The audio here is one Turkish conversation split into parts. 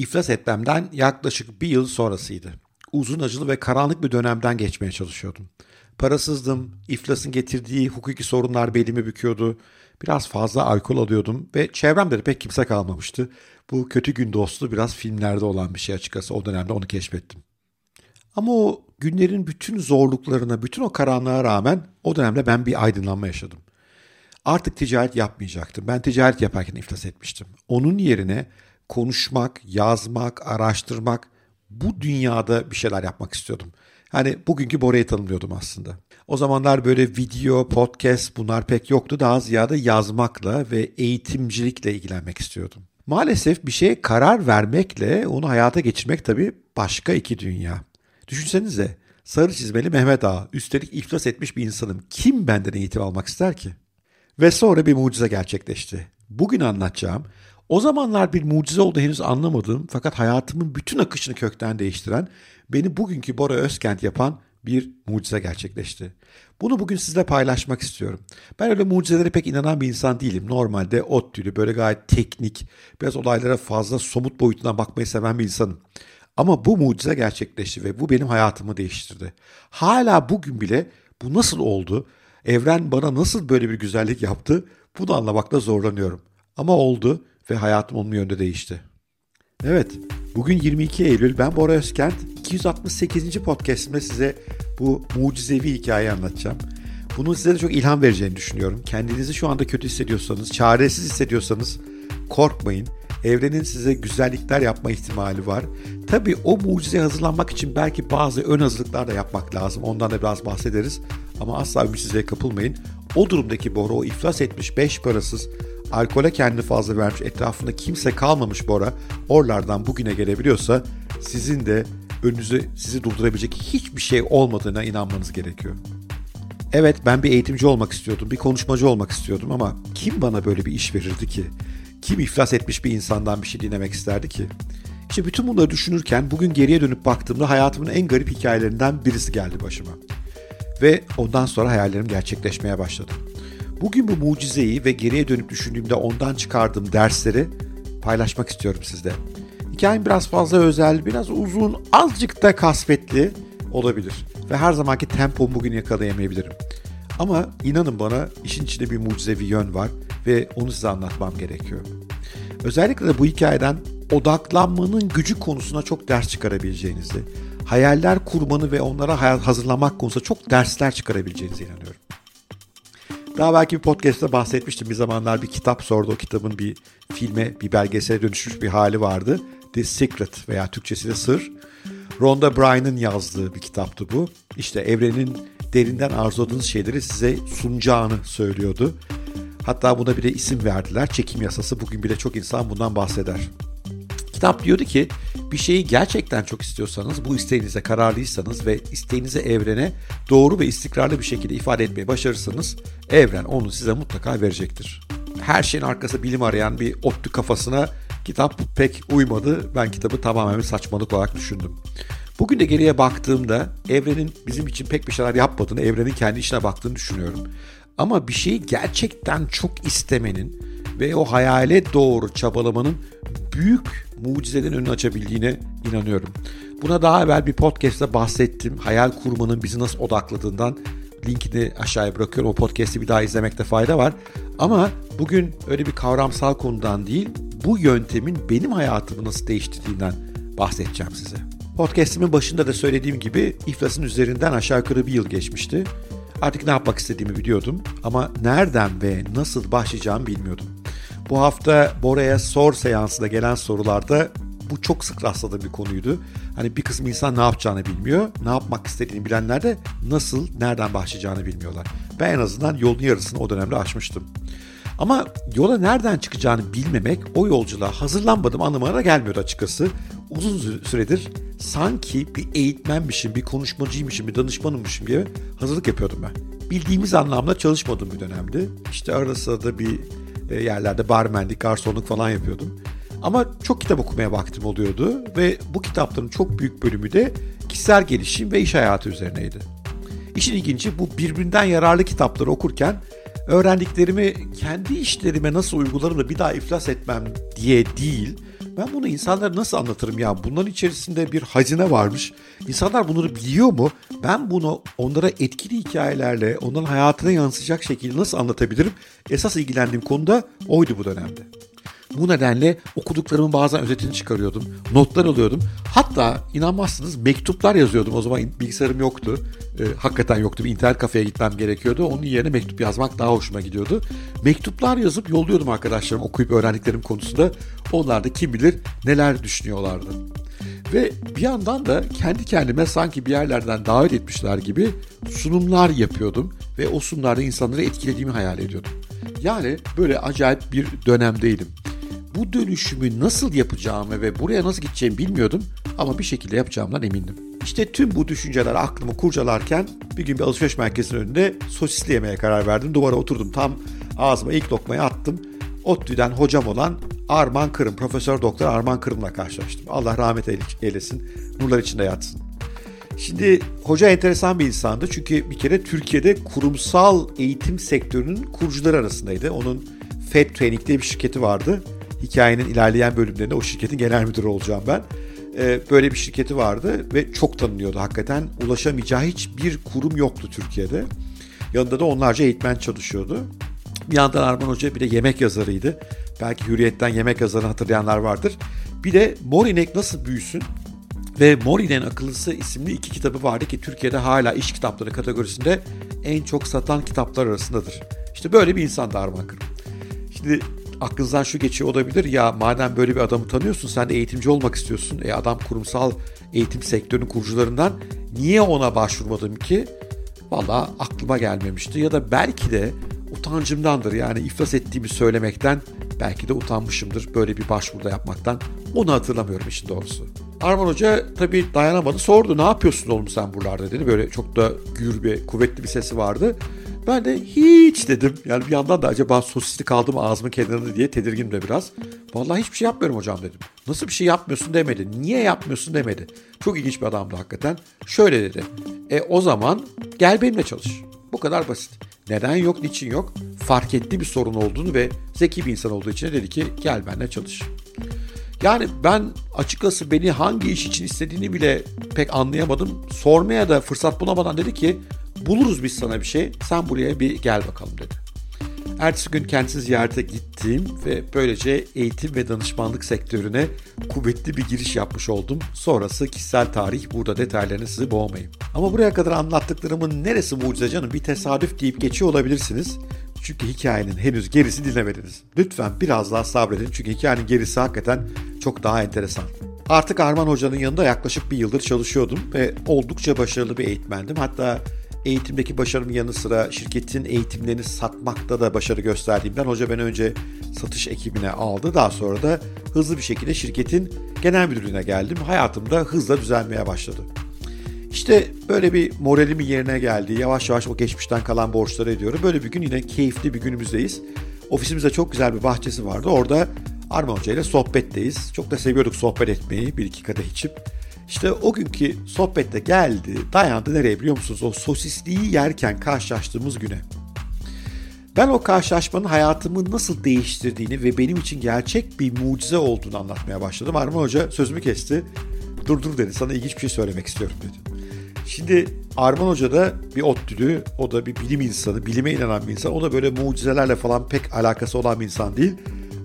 İflas etmemden yaklaşık bir yıl sonrasıydı. Uzun acılı ve karanlık bir dönemden geçmeye çalışıyordum. Parasızdım, iflasın getirdiği hukuki sorunlar belimi büküyordu. Biraz fazla alkol alıyordum ve çevremde de pek kimse kalmamıştı. Bu kötü gün dostu biraz filmlerde olan bir şey açıkçası. O dönemde onu keşfettim. Ama o günlerin bütün zorluklarına, bütün o karanlığa rağmen o dönemde ben bir aydınlanma yaşadım. Artık ticaret yapmayacaktım. Ben ticaret yaparken iflas etmiştim. Onun yerine konuşmak, yazmak, araştırmak, bu dünyada bir şeyler yapmak istiyordum. Hani bugünkü Bora'yı tanımlıyordum aslında. O zamanlar böyle video, podcast bunlar pek yoktu. Daha ziyade yazmakla ve eğitimcilikle ilgilenmek istiyordum. Maalesef bir şeye karar vermekle onu hayata geçirmek tabii başka iki dünya. Düşünsenize sarı çizmeli Mehmet Ağa üstelik iflas etmiş bir insanım. Kim benden eğitim almak ister ki? Ve sonra bir mucize gerçekleşti. Bugün anlatacağım o zamanlar bir mucize oldu henüz anlamadığım fakat hayatımın bütün akışını kökten değiştiren, beni bugünkü Bora Özkent yapan bir mucize gerçekleşti. Bunu bugün sizle paylaşmak istiyorum. Ben öyle mucizelere pek inanan bir insan değilim. Normalde ot tülü böyle gayet teknik, biraz olaylara fazla somut boyutundan bakmayı seven bir insanım. Ama bu mucize gerçekleşti ve bu benim hayatımı değiştirdi. Hala bugün bile bu nasıl oldu? Evren bana nasıl böyle bir güzellik yaptı? Bunu anlamakta zorlanıyorum. Ama oldu ve hayatım onun yönde değişti. Evet, bugün 22 Eylül. Ben Bora Özkent. 268. podcastimde size bu mucizevi hikayeyi anlatacağım. Bunun size de çok ilham vereceğini düşünüyorum. Kendinizi şu anda kötü hissediyorsanız, çaresiz hissediyorsanız korkmayın. Evrenin size güzellikler yapma ihtimali var. Tabii o mucizeye hazırlanmak için belki bazı ön hazırlıklar da yapmak lazım. Ondan da biraz bahsederiz. Ama asla ümitsizliğe kapılmayın. O durumdaki Bora o iflas etmiş, beş parasız, alkole kendini fazla vermiş, etrafında kimse kalmamış Bora, oralardan bugüne gelebiliyorsa sizin de önünüzde sizi durdurabilecek hiçbir şey olmadığına inanmanız gerekiyor. Evet ben bir eğitimci olmak istiyordum, bir konuşmacı olmak istiyordum ama kim bana böyle bir iş verirdi ki? Kim iflas etmiş bir insandan bir şey dinlemek isterdi ki? İşte bütün bunları düşünürken bugün geriye dönüp baktığımda hayatımın en garip hikayelerinden birisi geldi başıma. Ve ondan sonra hayallerim gerçekleşmeye başladı. Bugün bu mucizeyi ve geriye dönüp düşündüğümde ondan çıkardığım dersleri paylaşmak istiyorum sizde. Hikayem biraz fazla özel, biraz uzun, azıcık da kasvetli olabilir. Ve her zamanki tempomu bugün yakalayamayabilirim. Ama inanın bana işin içinde bir mucizevi yön var ve onu size anlatmam gerekiyor. Özellikle de bu hikayeden odaklanmanın gücü konusuna çok ders çıkarabileceğinizi, hayaller kurmanı ve onlara hazırlamak konusunda çok dersler çıkarabileceğinize inanıyorum. Daha belki bir podcast'ta bahsetmiştim. Bir zamanlar bir kitap sordu. O kitabın bir filme, bir belgesele dönüşmüş bir hali vardı. The Secret veya Türkçesiyle Sır. Rhonda Bryan'ın yazdığı bir kitaptı bu. İşte evrenin derinden arzuladığınız şeyleri size sunacağını söylüyordu. Hatta buna bile isim verdiler. Çekim yasası. Bugün bile çok insan bundan bahseder. Kitap diyordu ki bir şeyi gerçekten çok istiyorsanız, bu isteğinize kararlıysanız ve isteğinizi evrene doğru ve istikrarlı bir şekilde ifade etmeye başarırsanız evren onu size mutlaka verecektir. Her şeyin arkası bilim arayan bir otlu kafasına kitap pek uymadı. Ben kitabı tamamen saçmalık olarak düşündüm. Bugün de geriye baktığımda evrenin bizim için pek bir şeyler yapmadığını, evrenin kendi işine baktığını düşünüyorum. Ama bir şeyi gerçekten çok istemenin ve o hayale doğru çabalamanın büyük mucizelerin önünü açabildiğine inanıyorum. Buna daha evvel bir podcast'te bahsettim. Hayal kurmanın bizi nasıl odakladığından linkini aşağıya bırakıyorum. O podcast'i bir daha izlemekte fayda var. Ama bugün öyle bir kavramsal konudan değil, bu yöntemin benim hayatımı nasıl değiştirdiğinden bahsedeceğim size. Podcast'imin başında da söylediğim gibi iflasın üzerinden aşağı yukarı bir yıl geçmişti. Artık ne yapmak istediğimi biliyordum ama nereden ve nasıl başlayacağımı bilmiyordum. Bu hafta Bora'ya sor seansında gelen sorularda bu çok sık rastladığım bir konuydu. Hani bir kısım insan ne yapacağını bilmiyor. Ne yapmak istediğini bilenler de nasıl, nereden başlayacağını bilmiyorlar. Ben en azından yolun yarısını o dönemde aşmıştım. Ama yola nereden çıkacağını bilmemek o yolculuğa hazırlanmadım anlamına gelmiyordu açıkçası. Uzun süredir sanki bir eğitmenmişim, bir konuşmacıymışım, bir danışmanımmışım gibi hazırlık yapıyordum ben. Bildiğimiz anlamda çalışmadığım bir dönemdi. İşte arada sırada bir e, yerlerde barmenlik, garsonluk falan yapıyordum. Ama çok kitap okumaya vaktim oluyordu ve bu kitapların çok büyük bölümü de kişisel gelişim ve iş hayatı üzerineydi. İşin ilginci bu birbirinden yararlı kitapları okurken öğrendiklerimi kendi işlerime nasıl uygularım da bir daha iflas etmem diye değil. Ben bunu insanlara nasıl anlatırım ya? Bunların içerisinde bir hazine varmış. İnsanlar bunları biliyor mu? Ben bunu onlara etkili hikayelerle, onların hayatına yansıyacak şekilde nasıl anlatabilirim? Esas ilgilendiğim konuda oydu bu dönemde. Bu nedenle okuduklarımın bazen özetini çıkarıyordum. Notlar alıyordum. Hatta inanmazsınız mektuplar yazıyordum. O zaman bilgisayarım yoktu. E, hakikaten yoktu. Bir internet kafeye gitmem gerekiyordu. Onun yerine mektup yazmak daha hoşuma gidiyordu. Mektuplar yazıp yolluyordum arkadaşlarım okuyup öğrendiklerim konusunda. Onlar da kim bilir neler düşünüyorlardı. Ve bir yandan da kendi kendime sanki bir yerlerden davet etmişler gibi sunumlar yapıyordum. Ve o sunumlarda insanları etkilediğimi hayal ediyordum. Yani böyle acayip bir dönemdeydim bu dönüşümü nasıl yapacağımı ve buraya nasıl gideceğimi bilmiyordum ama bir şekilde yapacağımdan emindim. İşte tüm bu düşünceler aklımı kurcalarken bir gün bir alışveriş merkezinin önünde sosisli yemeye karar verdim. Duvara oturdum tam ağzıma ilk lokmayı attım. ODTÜ'den hocam olan Arman Kırım, Profesör Doktor Arman Kırım'la karşılaştım. Allah rahmet eylesin, nurlar içinde yatsın. Şimdi hoca enteresan bir insandı çünkü bir kere Türkiye'de kurumsal eğitim sektörünün kurucuları arasındaydı. Onun Fed Training diye bir şirketi vardı hikayenin ilerleyen bölümlerinde o şirketin genel müdürü olacağım ben. Ee, böyle bir şirketi vardı ve çok tanınıyordu hakikaten. Ulaşamayacağı hiçbir kurum yoktu Türkiye'de. Yanında da onlarca eğitmen çalışıyordu. Bir yandan Arman Hoca bir de yemek yazarıydı. Belki Hürriyet'ten yemek yazarını hatırlayanlar vardır. Bir de Mor İnek Nasıl Büyüsün ve Mor İnek'in Akıllısı isimli iki kitabı vardı ki Türkiye'de hala iş kitapları kategorisinde en çok satan kitaplar arasındadır. İşte böyle bir insandı Arman Kırım. Şimdi aklınızdan şu geçiyor olabilir ya madem böyle bir adamı tanıyorsun sen de eğitimci olmak istiyorsun. E adam kurumsal eğitim sektörünün kurucularından niye ona başvurmadım ki? Valla aklıma gelmemişti ya da belki de utancımdandır yani iflas ettiğimi söylemekten belki de utanmışımdır böyle bir başvuruda yapmaktan. Onu hatırlamıyorum işin doğrusu. Arman Hoca tabii dayanamadı sordu ne yapıyorsun oğlum sen buralarda dedi. Böyle çok da gür bir kuvvetli bir sesi vardı. Ben de hiç dedim. Yani bir yandan da acaba sosisli kaldım ağzımın kenarında diye tedirgin de biraz. Vallahi hiçbir şey yapmıyorum hocam dedim. Nasıl bir şey yapmıyorsun demedi. Niye yapmıyorsun demedi. Çok ilginç bir adamdı hakikaten. Şöyle dedi. E o zaman gel benimle çalış. Bu kadar basit. Neden yok, niçin yok? Fark etti bir sorun olduğunu ve zeki bir insan olduğu için dedi ki gel benimle çalış. Yani ben açıkçası beni hangi iş için istediğini bile pek anlayamadım. Sormaya da fırsat bulamadan dedi ki buluruz biz sana bir şey sen buraya bir gel bakalım dedi. Ertesi gün kendisi ziyarete gittim ve böylece eğitim ve danışmanlık sektörüne kuvvetli bir giriş yapmış oldum. Sonrası kişisel tarih burada detaylarını sizi boğmayayım. Ama buraya kadar anlattıklarımın neresi mucize canım bir tesadüf deyip geçiyor olabilirsiniz. Çünkü hikayenin henüz gerisi dinlemediniz. Lütfen biraz daha sabredin çünkü hikayenin gerisi hakikaten çok daha enteresan. Artık Arman Hoca'nın yanında yaklaşık bir yıldır çalışıyordum ve oldukça başarılı bir eğitmendim. Hatta eğitimdeki başarımın yanı sıra şirketin eğitimlerini satmakta da başarı gösterdiğimden hoca beni önce satış ekibine aldı. Daha sonra da hızlı bir şekilde şirketin genel müdürlüğüne geldim. Hayatımda hızla düzelmeye başladı. İşte böyle bir moralimin yerine geldi. Yavaş yavaş o geçmişten kalan borçları ediyorum. Böyle bir gün yine keyifli bir günümüzdeyiz. Ofisimizde çok güzel bir bahçesi vardı. Orada Arman Hoca ile sohbetteyiz. Çok da seviyorduk sohbet etmeyi bir iki kadeh içip. İşte o günkü sohbette geldi, dayandı nereye biliyor musunuz? O sosisliği yerken karşılaştığımız güne. Ben o karşılaşmanın hayatımı nasıl değiştirdiğini ve benim için gerçek bir mucize olduğunu anlatmaya başladım. Arman Hoca sözümü kesti. Dur dur dedi sana ilginç bir şey söylemek istiyorum dedi. Şimdi Arman Hoca da bir ODTÜ'lü, o da bir bilim insanı, bilime inanan bir insan. O da böyle mucizelerle falan pek alakası olan bir insan değil.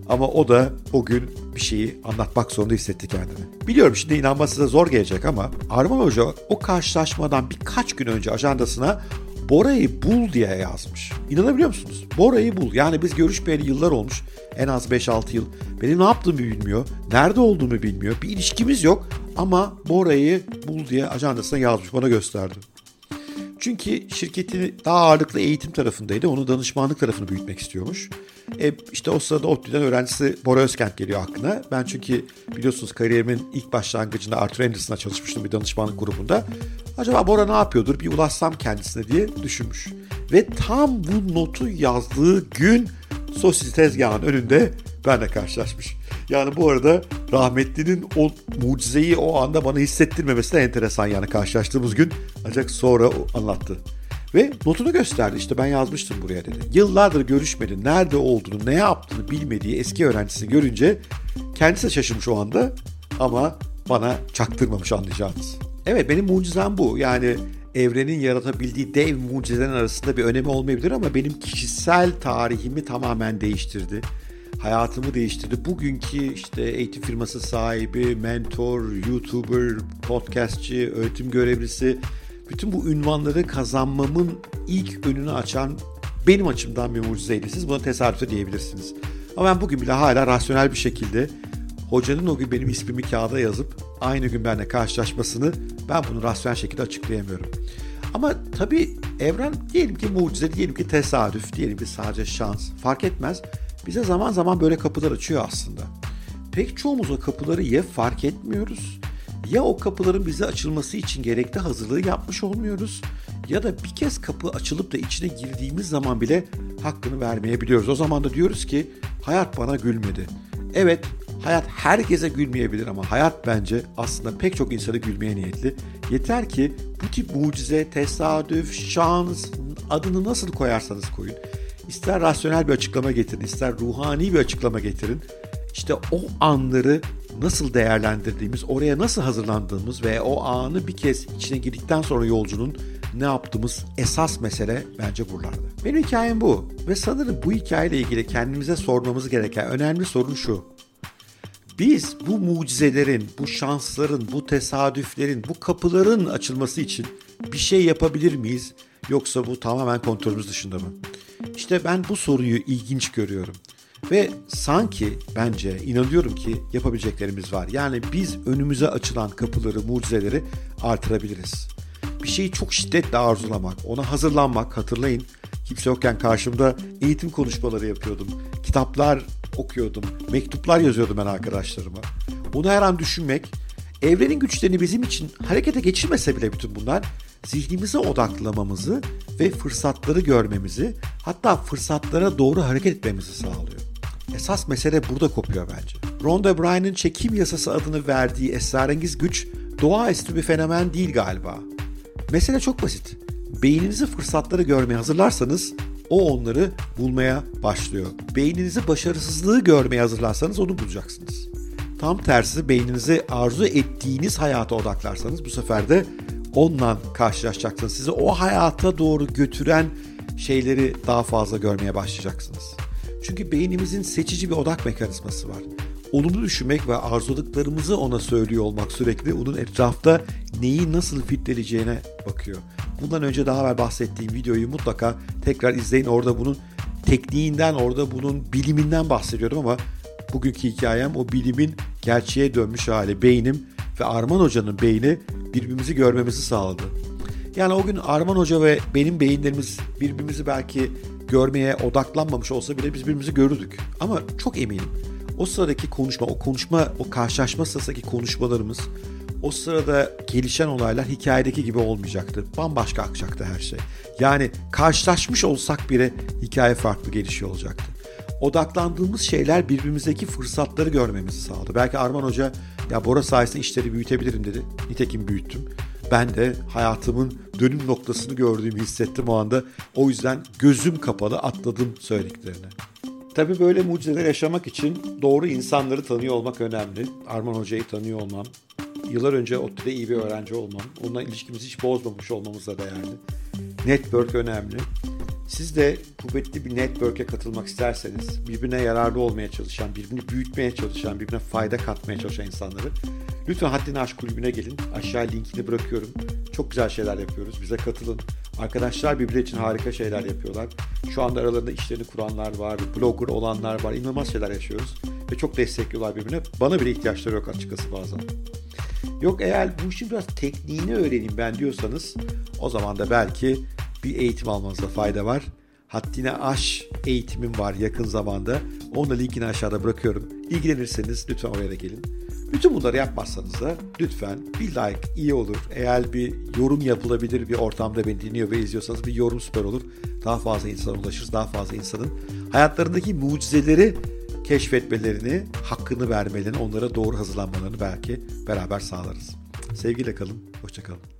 Ama o da o gün bir şeyi anlatmak zorunda hissetti kendini. Biliyorum şimdi inanması size zor gelecek ama Arman Hoca o karşılaşmadan birkaç gün önce ajandasına Bora'yı bul diye yazmış. İnanabiliyor musunuz? Bora'yı bul. Yani biz görüşmeyeli yıllar olmuş. En az 5-6 yıl. Benim ne yaptığımı bilmiyor. Nerede olduğumu bilmiyor. Bir ilişkimiz yok. Ama Bora'yı bul diye ajandasına yazmış. Bana gösterdi. Çünkü şirketi daha ağırlıklı eğitim tarafındaydı. Onu danışmanlık tarafını büyütmek istiyormuş. E, işte o sırada ODTÜ'den öğrencisi Bora Özkent geliyor aklına. Ben çünkü biliyorsunuz kariyerimin ilk başlangıcında Arthur Anderson'a çalışmıştım bir danışmanlık grubunda. Acaba Bora ne yapıyordur bir ulaşsam kendisine diye düşünmüş. Ve tam bu notu yazdığı gün sosis tezgahının önünde benle karşılaşmış. Yani bu arada rahmetlinin o mucizeyi o anda bana hissettirmemesi de enteresan yani karşılaştığımız gün. Ancak sonra anlattı. Ve notunu gösterdi. İşte ben yazmıştım buraya dedi. Yıllardır görüşmedi. Nerede olduğunu, ne yaptığını bilmediği eski öğrencisini görünce kendisi de şaşırmış o anda ama bana çaktırmamış anlayacağınız. Evet benim mucizem bu. Yani evrenin yaratabildiği dev mucizelerin arasında bir önemi olmayabilir ama benim kişisel tarihimi tamamen değiştirdi. Hayatımı değiştirdi. Bugünkü işte eğitim firması sahibi, mentor, YouTuber, podcastçi, öğretim görevlisi bütün bu ünvanları kazanmamın ilk önünü açan benim açımdan bir mucizeydi. Siz buna tesadüfe diyebilirsiniz. Ama ben bugün bile hala rasyonel bir şekilde hocanın o gün benim ismimi kağıda yazıp aynı gün benimle karşılaşmasını ben bunu rasyonel şekilde açıklayamıyorum. Ama tabii evren diyelim ki mucize, diyelim ki tesadüf, diyelim ki sadece şans fark etmez. Bize zaman zaman böyle kapılar açıyor aslında. Pek çoğumuz o kapıları ya fark etmiyoruz ya o kapıların bize açılması için gerekli hazırlığı yapmış olmuyoruz ya da bir kez kapı açılıp da içine girdiğimiz zaman bile hakkını vermeyebiliyoruz. O zaman da diyoruz ki hayat bana gülmedi. Evet hayat herkese gülmeyebilir ama hayat bence aslında pek çok insanı gülmeye niyetli. Yeter ki bu tip mucize, tesadüf, şans adını nasıl koyarsanız koyun. İster rasyonel bir açıklama getirin, ister ruhani bir açıklama getirin. İşte o anları nasıl değerlendirdiğimiz, oraya nasıl hazırlandığımız ve o anı bir kez içine girdikten sonra yolcunun ne yaptığımız esas mesele bence buralarda. Benim hikayem bu ve sanırım bu hikayeyle ilgili kendimize sormamız gereken önemli sorun şu. Biz bu mucizelerin, bu şansların, bu tesadüflerin, bu kapıların açılması için bir şey yapabilir miyiz? Yoksa bu tamamen kontrolümüz dışında mı? İşte ben bu soruyu ilginç görüyorum. Ve sanki bence inanıyorum ki yapabileceklerimiz var. Yani biz önümüze açılan kapıları, mucizeleri artırabiliriz. Bir şeyi çok şiddetle arzulamak, ona hazırlanmak, hatırlayın kimse yokken karşımda eğitim konuşmaları yapıyordum. Kitaplar okuyordum, mektuplar yazıyordum ben arkadaşlarıma. Bunu her an düşünmek, evrenin güçlerini bizim için harekete geçirmese bile bütün bunlar zihnimize odaklamamızı ve fırsatları görmemizi, hatta fırsatlara doğru hareket etmemizi sağlıyor. Esas mesele burada kopuyor bence. Rhonda Byrne'ın çekim yasası adını verdiği esrarengiz güç doğaüstü bir fenomen değil galiba. Mesele çok basit. Beyninizi fırsatları görmeye hazırlarsanız o onları bulmaya başlıyor. Beyninizi başarısızlığı görmeye hazırlarsanız onu bulacaksınız. Tam tersi beyninizi arzu ettiğiniz hayata odaklarsanız bu sefer de onunla karşılaşacaksınız. Sizi o hayata doğru götüren şeyleri daha fazla görmeye başlayacaksınız. Çünkü beynimizin seçici bir odak mekanizması var. Olumlu düşünmek ve arzuladıklarımızı ona söylüyor olmak sürekli onun etrafta neyi nasıl filtreleyeceğine bakıyor. Bundan önce daha evvel bahsettiğim videoyu mutlaka tekrar izleyin. Orada bunun tekniğinden, orada bunun biliminden bahsediyorum ama bugünkü hikayem o bilimin gerçeğe dönmüş hali. Beynim ve Arman Hoca'nın beyni birbirimizi görmemizi sağladı. Yani o gün Arman Hoca ve benim beyinlerimiz birbirimizi belki görmeye odaklanmamış olsa bile biz birbirimizi görürdük. Ama çok eminim o sıradaki konuşma, o konuşma, o karşılaşma sırasındaki konuşmalarımız, o sırada gelişen olaylar hikayedeki gibi olmayacaktı. Bambaşka akacaktı her şey. Yani karşılaşmış olsak bile hikaye farklı gelişiyor olacaktı. Odaklandığımız şeyler birbirimizdeki fırsatları görmemizi sağladı. Belki Arman Hoca ya Bora sayesinde işleri büyütebilirim dedi. Nitekim büyüttüm. Ben de hayatımın dönüm noktasını gördüğümü hissettim o anda. O yüzden gözüm kapalı atladım söylediklerine. Tabii böyle mucizeler yaşamak için doğru insanları tanıyor olmak önemli. Arman Hoca'yı tanıyor olmam, yıllar önce ODTÜ'de iyi bir öğrenci olmam, onunla ilişkimizi hiç bozmamış olmamız da değerli. Network önemli. Siz de kuvvetli bir network'e katılmak isterseniz, birbirine yararlı olmaya çalışan, birbirini büyütmeye çalışan, birbirine fayda katmaya çalışan insanları lütfen Haddini Aşk Kulübü'ne gelin. Aşağı linkini bırakıyorum. Çok güzel şeyler yapıyoruz. Bize katılın. Arkadaşlar birbiri için harika şeyler yapıyorlar. Şu anda aralarında işlerini kuranlar var, blogger olanlar var. İnanılmaz şeyler yaşıyoruz. Ve çok destekliyorlar birbirine. Bana bile ihtiyaçları yok açıkçası bazen. Yok eğer bu işin biraz tekniğini öğreneyim ben diyorsanız o zaman da belki bir eğitim almanızda fayda var. Haddine aş eğitimim var yakın zamanda. Onu da linkini aşağıda bırakıyorum. İlgilenirseniz lütfen oraya da gelin. Bütün bunları yapmazsanız da lütfen bir like iyi olur. Eğer bir yorum yapılabilir bir ortamda beni dinliyor ve izliyorsanız bir yorum süper olur. Daha fazla insana ulaşırız. Daha fazla insanın hayatlarındaki mucizeleri keşfetmelerini, hakkını vermelerini, onlara doğru hazırlanmalarını belki beraber sağlarız. Sevgiyle kalın, hoşçakalın.